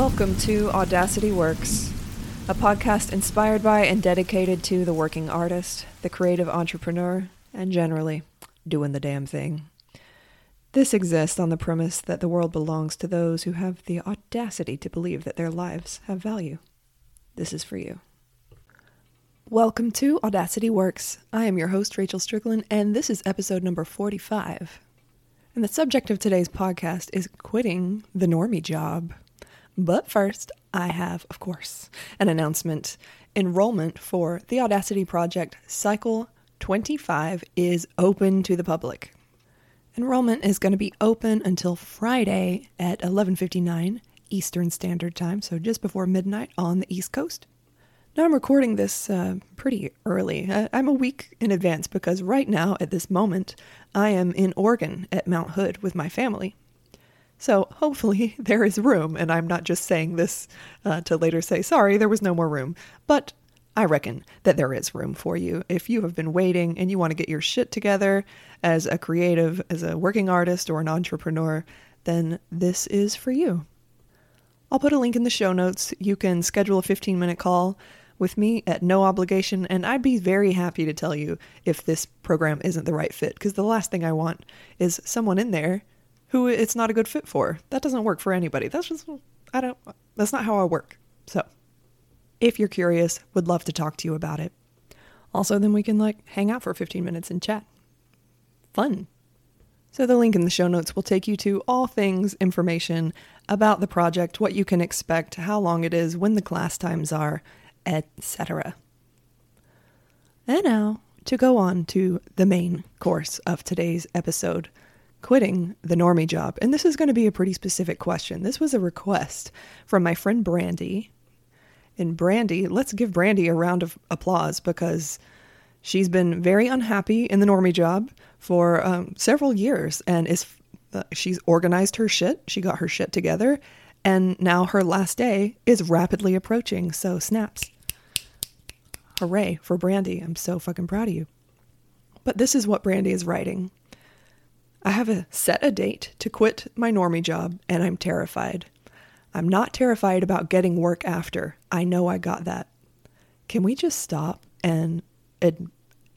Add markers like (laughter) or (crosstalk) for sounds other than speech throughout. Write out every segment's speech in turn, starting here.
Welcome to Audacity Works, a podcast inspired by and dedicated to the working artist, the creative entrepreneur, and generally doing the damn thing. This exists on the premise that the world belongs to those who have the audacity to believe that their lives have value. This is for you. Welcome to Audacity Works. I am your host, Rachel Strickland, and this is episode number 45. And the subject of today's podcast is quitting the normie job. But first, I have, of course, an announcement. Enrollment for the Audacity Project Cycle 25 is open to the public. Enrollment is going to be open until Friday at 11:59 Eastern Standard Time, so just before midnight on the East Coast. Now I'm recording this uh, pretty early. Uh, I'm a week in advance because right now, at this moment, I am in Oregon at Mount Hood with my family. So hopefully (laughs) there is room, and I'm not just saying this uh, to later say, sorry, there was no more room. But I reckon that there is room for you. If you have been waiting and you want to get your shit together as a creative, as a working artist, or an entrepreneur, then this is for you. I'll put a link in the show notes. You can schedule a 15 minute call with me at no obligation, and I'd be very happy to tell you if this program isn't the right fit, because the last thing I want is someone in there who it's not a good fit for. That doesn't work for anybody. That's just, I don't, that's not how I work. So, if you're curious, would love to talk to you about it. Also, then we can like hang out for 15 minutes and chat. Fun. So, the link in the show notes will take you to all things information about the project, what you can expect, how long it is, when the class times are, etc. And now, to go on to the main course of today's episode quitting the normie job. And this is going to be a pretty specific question. This was a request from my friend Brandy. And Brandy, let's give Brandy a round of applause because she's been very unhappy in the normie job for um, several years and is uh, she's organized her shit. She got her shit together and now her last day is rapidly approaching. So snaps. Hooray for Brandy. I'm so fucking proud of you. But this is what Brandy is writing. I have a set a date to quit my normie job and I'm terrified. I'm not terrified about getting work after. I know I got that. Can we just stop and and,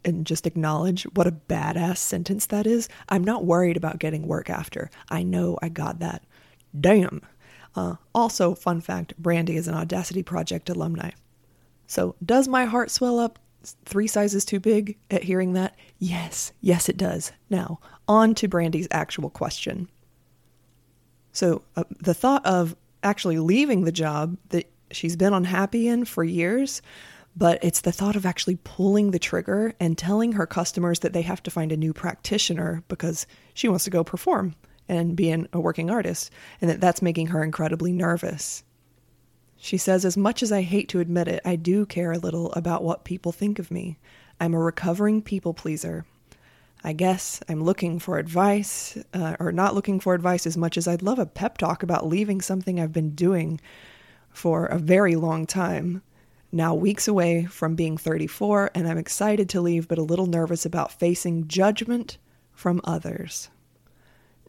and just acknowledge what a badass sentence that is? I'm not worried about getting work after. I know I got that. Damn. Uh, also, fun fact Brandy is an Audacity Project alumni. So, does my heart swell up three sizes too big at hearing that? Yes, yes, it does. Now, on to Brandy's actual question. So, uh, the thought of actually leaving the job that she's been unhappy in for years, but it's the thought of actually pulling the trigger and telling her customers that they have to find a new practitioner because she wants to go perform and be an, a working artist, and that that's making her incredibly nervous. She says, As much as I hate to admit it, I do care a little about what people think of me. I'm a recovering people pleaser. I guess I'm looking for advice, uh, or not looking for advice as much as I'd love a pep talk about leaving something I've been doing for a very long time. Now, weeks away from being 34, and I'm excited to leave, but a little nervous about facing judgment from others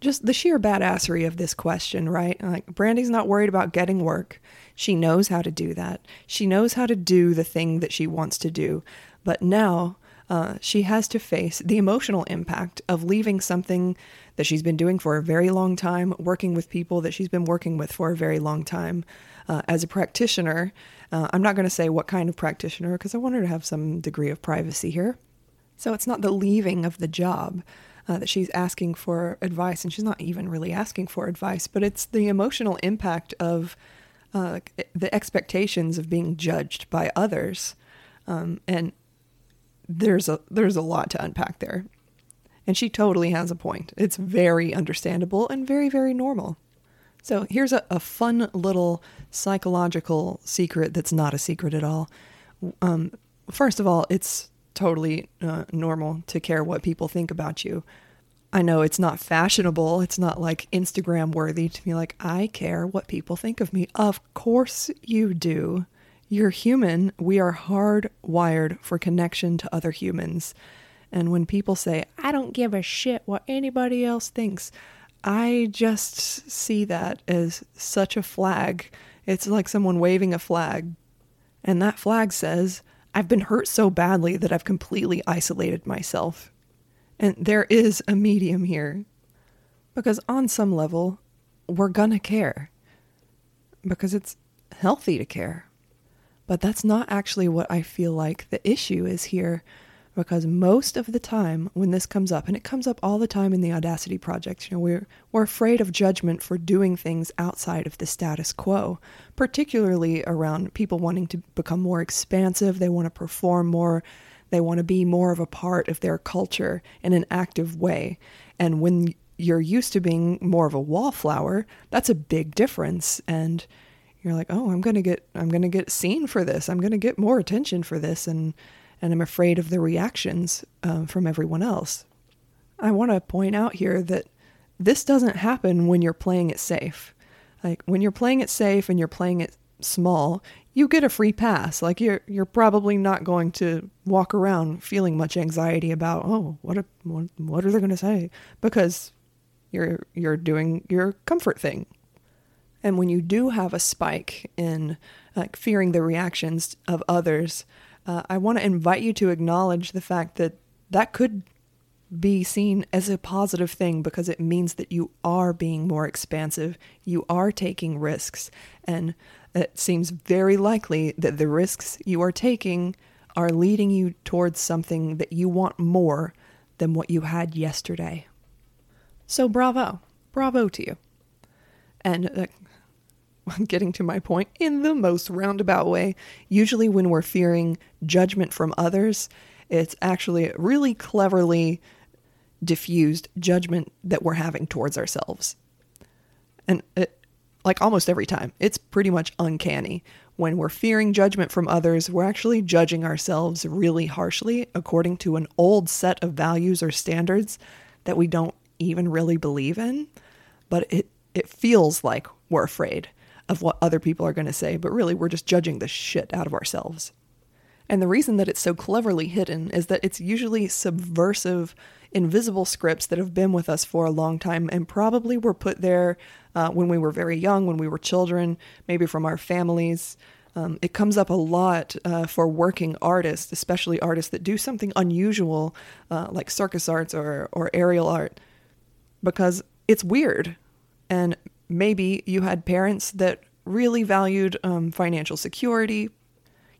just the sheer badassery of this question, right? Like, Brandy's not worried about getting work. She knows how to do that. She knows how to do the thing that she wants to do. But now uh, she has to face the emotional impact of leaving something that she's been doing for a very long time, working with people that she's been working with for a very long time. Uh, as a practitioner, uh, I'm not going to say what kind of practitioner because I want her to have some degree of privacy here. So it's not the leaving of the job uh, that she's asking for advice, and she's not even really asking for advice, but it's the emotional impact of uh, the expectations of being judged by others, um, and there's a there's a lot to unpack there, and she totally has a point. It's very understandable and very very normal. So here's a, a fun little psychological secret that's not a secret at all. Um, first of all, it's totally uh, normal to care what people think about you. I know it's not fashionable. It's not like Instagram worthy to be like, I care what people think of me. Of course you do. You're human. We are hardwired for connection to other humans. And when people say, I don't give a shit what anybody else thinks, I just see that as such a flag It's like someone waving a flag, and that flag says, I've been hurt so badly that I've completely isolated myself. And there is a medium here. Because on some level, we're gonna care. Because it's healthy to care. But that's not actually what I feel like the issue is here because most of the time when this comes up and it comes up all the time in the audacity project you know we're we're afraid of judgment for doing things outside of the status quo particularly around people wanting to become more expansive they want to perform more they want to be more of a part of their culture in an active way. And when you're used to being more of a wallflower that's a big difference and you're like oh i'm to get i'm to get seen for this i'm to get more attention for this and and I'm afraid of the reactions uh, from everyone else. I want to point out here that this doesn't happen when you're playing it safe. Like when you're playing it safe and you're playing it small, you get a free pass. Like you're you're probably not going to walk around feeling much anxiety about, oh, what a, what, what are they going to say? Because you're you're doing your comfort thing. And when you do have a spike in like fearing the reactions of others, uh, I want to invite you to acknowledge the fact that that could be seen as a positive thing because it means that you are being more expansive, you are taking risks, and it seems very likely that the risks you are taking are leading you towards something that you want more than what you had yesterday. So, bravo. Bravo to you. And (laughs) getting to my point in the most roundabout way. Usually, when we're fearing judgment from others, it's actually really cleverly diffused judgment that we're having towards ourselves. And it, like almost every time, it's pretty much uncanny. When we're fearing judgment from others, we're actually judging ourselves really harshly according to an old set of values or standards that we don't even really believe in. But it, it feels like we're afraid of what other people are going to say, but really we're just judging the shit out of ourselves. And the reason that it's so cleverly hidden is that it's usually subversive, invisible scripts that have been with us for a long time and probably were put there uh, when we were very young, when we were children, maybe from our families. Um, it comes up a lot uh, for working artists, especially artists that do something unusual, uh, like circus arts or, or aerial art, because it's weird. And maybe you had parents that really valued um, financial security.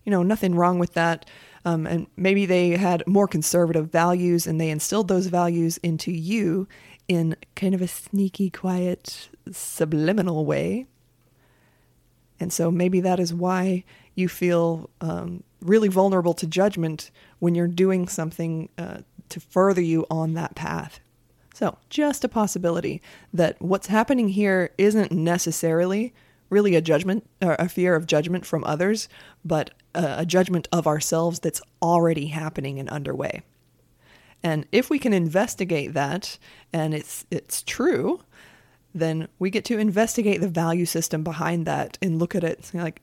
You know, nothing wrong with that. Um, and maybe they had more conservative values and they instilled those values into you in kind of a sneaky, quiet, subliminal way. And so maybe that is why you feel um, really vulnerable to judgment when you're doing something uh, to further you on that path. So, just a possibility that what's happening here isn't necessarily really a judgment or a fear of judgment from others, but a, judgment of ourselves that's already happening and underway. And if we can investigate that and it's it's true, then we get to investigate the value system behind that and look at it like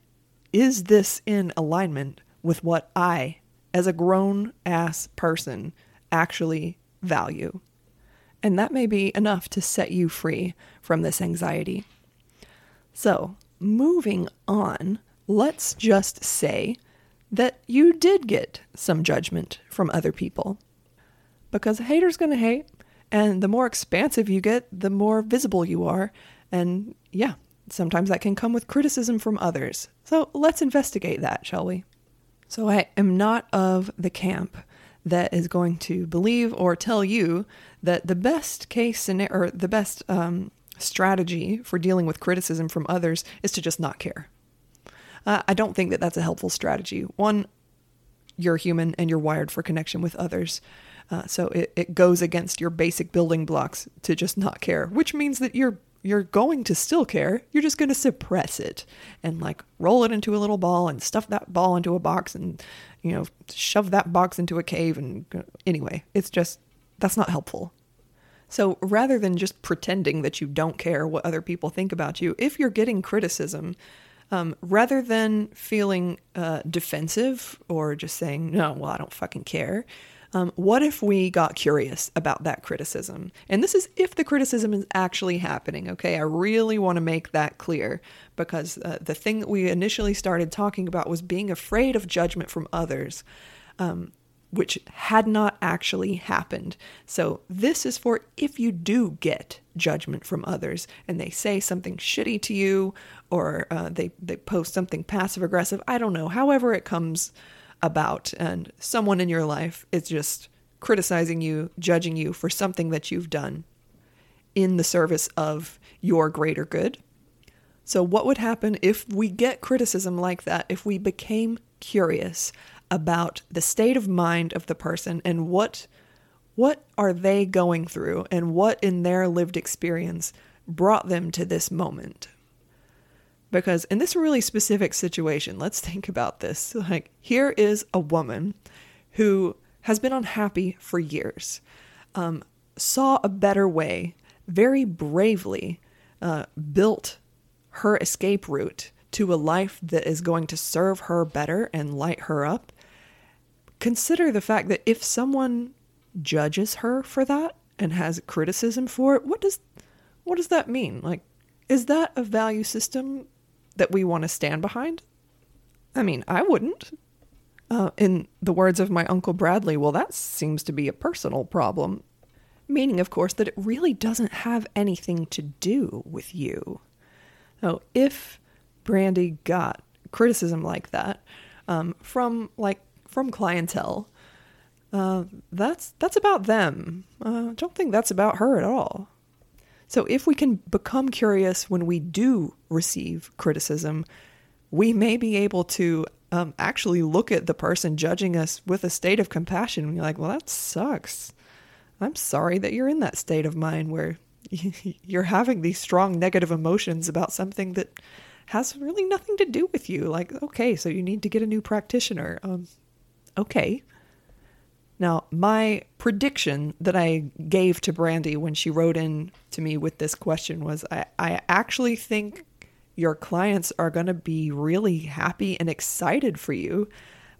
is this in alignment with what I as a grown ass person actually value? And that may be enough to set you free from this anxiety. So, moving on, let's just say that you did get some judgment from other people. Because a hater's to hate, and the more expansive you get, the more visible you are. And yeah, sometimes that can come with criticism from others. So let's investigate that, shall we? So I am not of the camp that is going to believe or tell you that the best case scenario or the best um, strategy for dealing with criticism from others is to just not care. Uh, I don't think that that's a helpful strategy. One, you're human and you're wired for connection with others. Uh, so it, it goes against your basic building blocks to just not care, which means that you're you're going to still care. You're just going to suppress it and like roll it into a little ball and stuff that ball into a box and you know shove that box into a cave and anyway, it's just that's not helpful. So rather than just pretending that you don't care what other people think about you, if you're getting criticism, um, rather than feeling uh, defensive or just saying, no, well, I don't fucking care, Um, what if we got curious about that criticism? And this is if the criticism is actually happening, okay? I really want to make that clear because uh, the thing that we initially started talking about was being afraid of judgment from others. Um, which had not actually happened. So, this is for if you do get judgment from others and they say something shitty to you or uh, they, they post something passive aggressive. I don't know, however, it comes about, and someone in your life is just criticizing you, judging you for something that you've done in the service of your greater good. So, what would happen if we get criticism like that, if we became curious about the state of mind of the person and what what are they going through and what in their lived experience brought them to this moment because in this really specific situation let's think about this like here is a woman who has been unhappy for years um, saw a better way very bravely uh, built her escape route to a life that is going to serve her better and light her up consider the fact that if someone judges her for that and has criticism for it, what does what does that mean? Like is that a value system that we want to stand behind? I mean, I wouldn't. Uh, in the words of my Uncle Bradley, well, that seems to be a personal problem. Meaning, of course, that it really doesn't have anything to do with you. So, if Brandy got criticism like that um, from, like, from clientele. Uh, that's that's about them. Uh, I don't think that's about her at all. So if we can become curious when we do receive criticism, we may be able to um, actually look at the person judging us with a state of compassion and be like, "Well, that sucks. I'm sorry that you're in that state of mind where (laughs) you're having these strong negative emotions about something that." has really nothing to do with you. Like, okay, so you need to get a new practitioner. Um, okay. Now, my prediction that I gave to Brandy when she wrote in to me with this question was I, I actually think your clients are going to be really happy and excited for you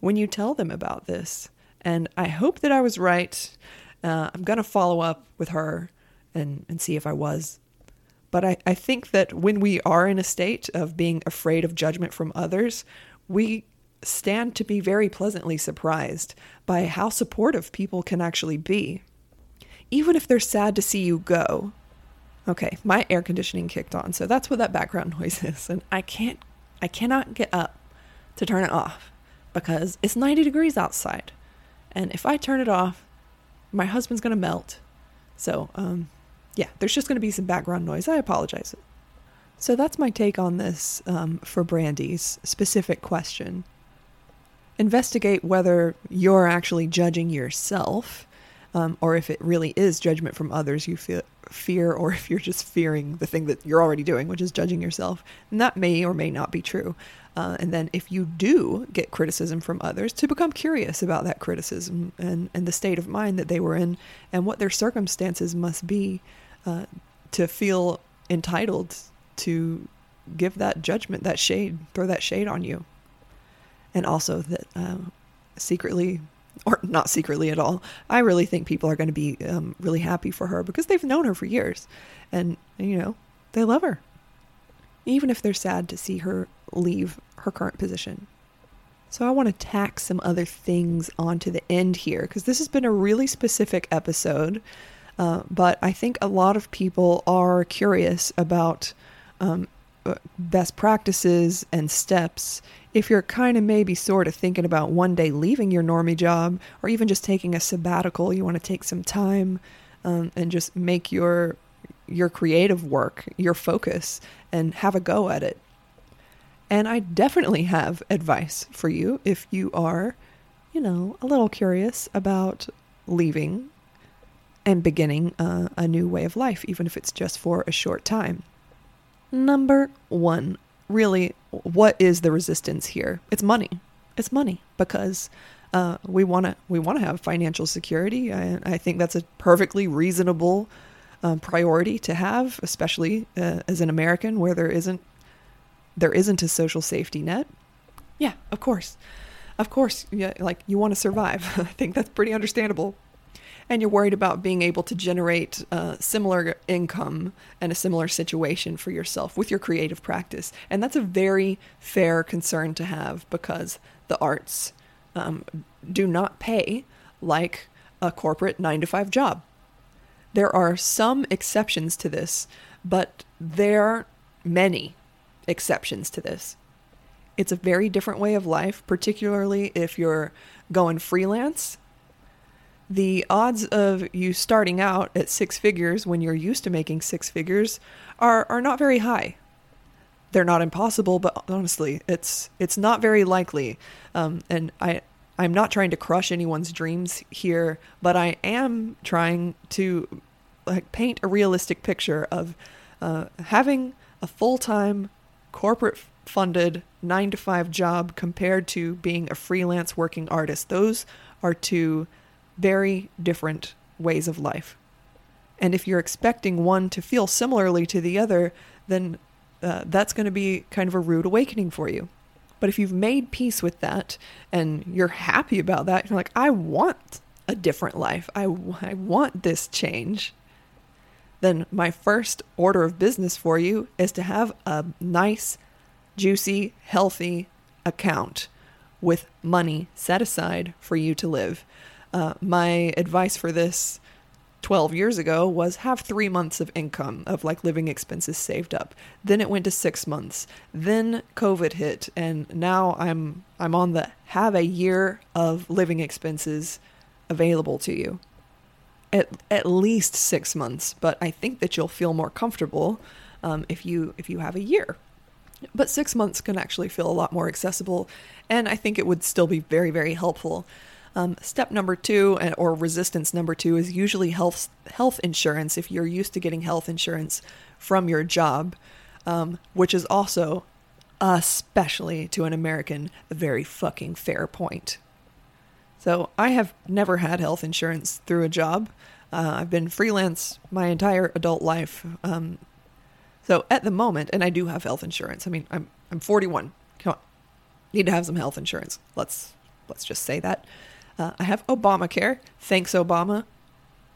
when you tell them about this. And I hope that I was right. Uh, I'm going to follow up with her and, and see if I was. But I, I think that when we are in a state of being afraid of judgment from others, we stand to be very pleasantly surprised by how supportive people can actually be. Even if they're sad to see you go. Okay, my air conditioning kicked on, so that's what that background (laughs) noise is. And I can't, I cannot get up to turn it off because it's 90 degrees outside. And if I turn it off, my husband's to melt. So, um, yeah, there's just to be some background noise. I apologize. So that's my take on this um, for Brandy's specific question investigate whether you're actually judging yourself um, or if it really is judgment from others you feel, fear, or if you're just fearing the thing that you're already doing, which is judging yourself. And that may or may not be true. Uh, and then if you do get criticism from others, to become curious about that criticism and, and the state of mind that they were in and what their circumstances must be uh, to feel entitled to give that judgment, that shade, throw that shade on you and also that um, secretly or not secretly at all i really think people are going to be um, really happy for her because they've known her for years. And you know they love her. Even if they're sad to see her leave her current position. So i want to tack some other things onto the end here because this has been a really specific episode uh, but i think a lot of people are curious about um, uh, best practices and steps if you're kind of maybe sort of thinking about one day leaving your normie job or even just taking a sabbatical you want to take some time um, and just make your your creative work your focus and have a go at it. And i definitely have advice for you if you are you know a little curious about leaving and beginning uh, a new way of life even if it's just for a short time. Number one, really, what is the resistance here? It's money. It's money because uh, we want to we want to have financial security. I, I, think that's a perfectly reasonable um, priority to have, especially uh, as an American where there isn't there isn't a social safety net. Yeah, of course. of course, yeah, like you want to survive. (laughs) I think that's pretty understandable. And you're worried about being able to generate uh, similar income and a similar situation for yourself with your creative practice. And that's a very fair concern to have because the arts um, do not pay like a corporate nine to five job. There are some exceptions to this, but there are many exceptions to this. It's a very different way of life, particularly if you're going freelance. The odds of you starting out at six figures when you're used to making six figures are, are not very high. They're not impossible, but honestly, it's it's not very likely. Um, and I I'm not trying to crush anyone's dreams here, but I am trying to like paint a realistic picture of uh, having a full time corporate funded nine to five job compared to being a freelance working artist. Those are two very different ways of life. And if you're expecting one to feel similarly to the other, then uh, that's going to be kind of a rude awakening for you. But if you've made peace with that and you're happy about that, you're like, I want a different life. I, I want this change. Then my first order of business for you is to have a nice, juicy, healthy account with money set aside for you to live. Uh, my advice for this 12 years ago was have three months of income of like living expenses saved up. Then it went to six months. Then covid hit and now i'm i'm on the have a year of living expenses available to you. At, at least six months but i think that you'll feel more comfortable um, if you if you have a year. But six months can actually feel a lot more accessible, and I think it would still be very, very helpful. Um, step number two, or resistance number two, is usually health health insurance. If you're used to getting health insurance from your job, um, which is also, especially to an American, a very fucking fair point. So I have never had health insurance through a job. Uh, I've been freelance my entire adult life. Um, so at the moment, and I do have health insurance. I mean, I'm I'm 41. Come on, need to have some health insurance. Let's let's just say that. Uh, I have Obamacare. Thanks, Obama.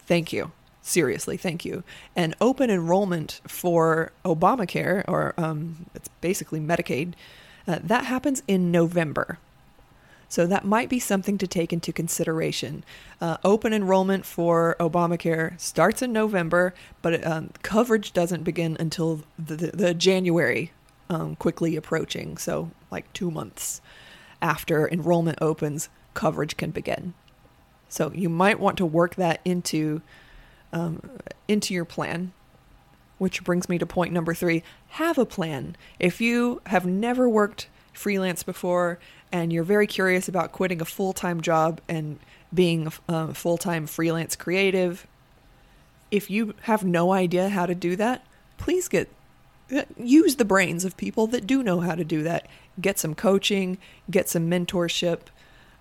Thank you. Seriously, thank you. And open enrollment for Obamacare, or um, it's basically Medicaid, uh, that happens in November. So that might be something to take into consideration. Uh, open enrollment for Obamacare starts in November, but um, coverage doesn't begin until the, the, the January, um, quickly approaching. So, like two months after enrollment opens, coverage can begin. So you might want to work that into um, into your plan. Which brings me to point number three: have a plan. If you have never worked freelance before and you're very curious about quitting a full time job and being a full time freelance creative, if you have no idea how to do that, please get uh, use the brains of people that do know how to do that. Get some coaching, get some mentorship.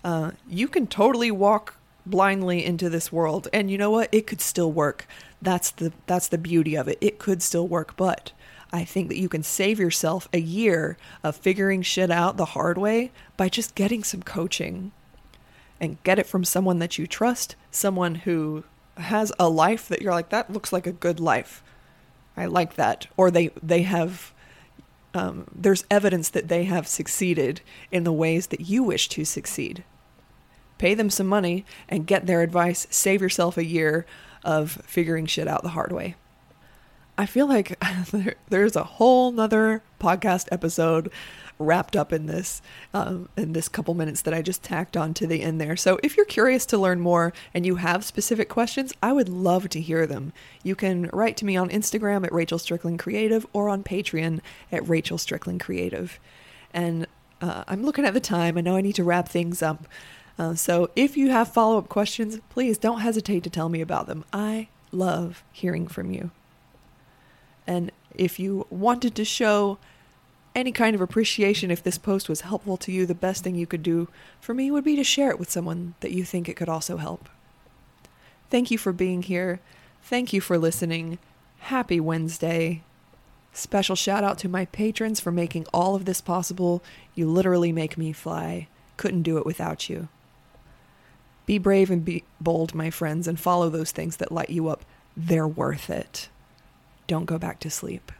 Uh, you can totally walk blindly into this world, and you know what? It could still work. That's the that's the beauty of it. It could still work, but I think that you can save yourself a year of figuring shit out the hard way by just getting some coaching and get it from someone that you trust, someone who has a life that you're like that looks like a good life. I like that or they they have um, there's evidence that they have succeeded in the ways that you wish to succeed. Pay them some money and get their advice. Save yourself a year of figuring shit out the hard way. I feel like (laughs) there's a whole nother podcast episode wrapped up in this um, in this couple minutes that I just tacked on to the end there. So if you're curious to learn more and you have specific questions, I would love to hear them. You can write to me on Instagram at Rachel Strickland Creative or on Patreon at Rachel Strickland Creative. And uh, I'm looking at the time. I know I need to wrap things up. Uh, so if you have follow up questions, please don't hesitate to tell me about them. I love hearing from you. And if you wanted to show any kind of appreciation if this post was helpful to you, the best thing you could do for me would be to share it with someone that you think it could also help. Thank you for being here. Thank you for listening. Happy Wednesday. Special shout out to my patrons for making all of this possible. You literally make me fly. couldn't do it without you. Be brave and be bold, my friends, and follow those things that light you up. They're worth it. Don't go back to sleep.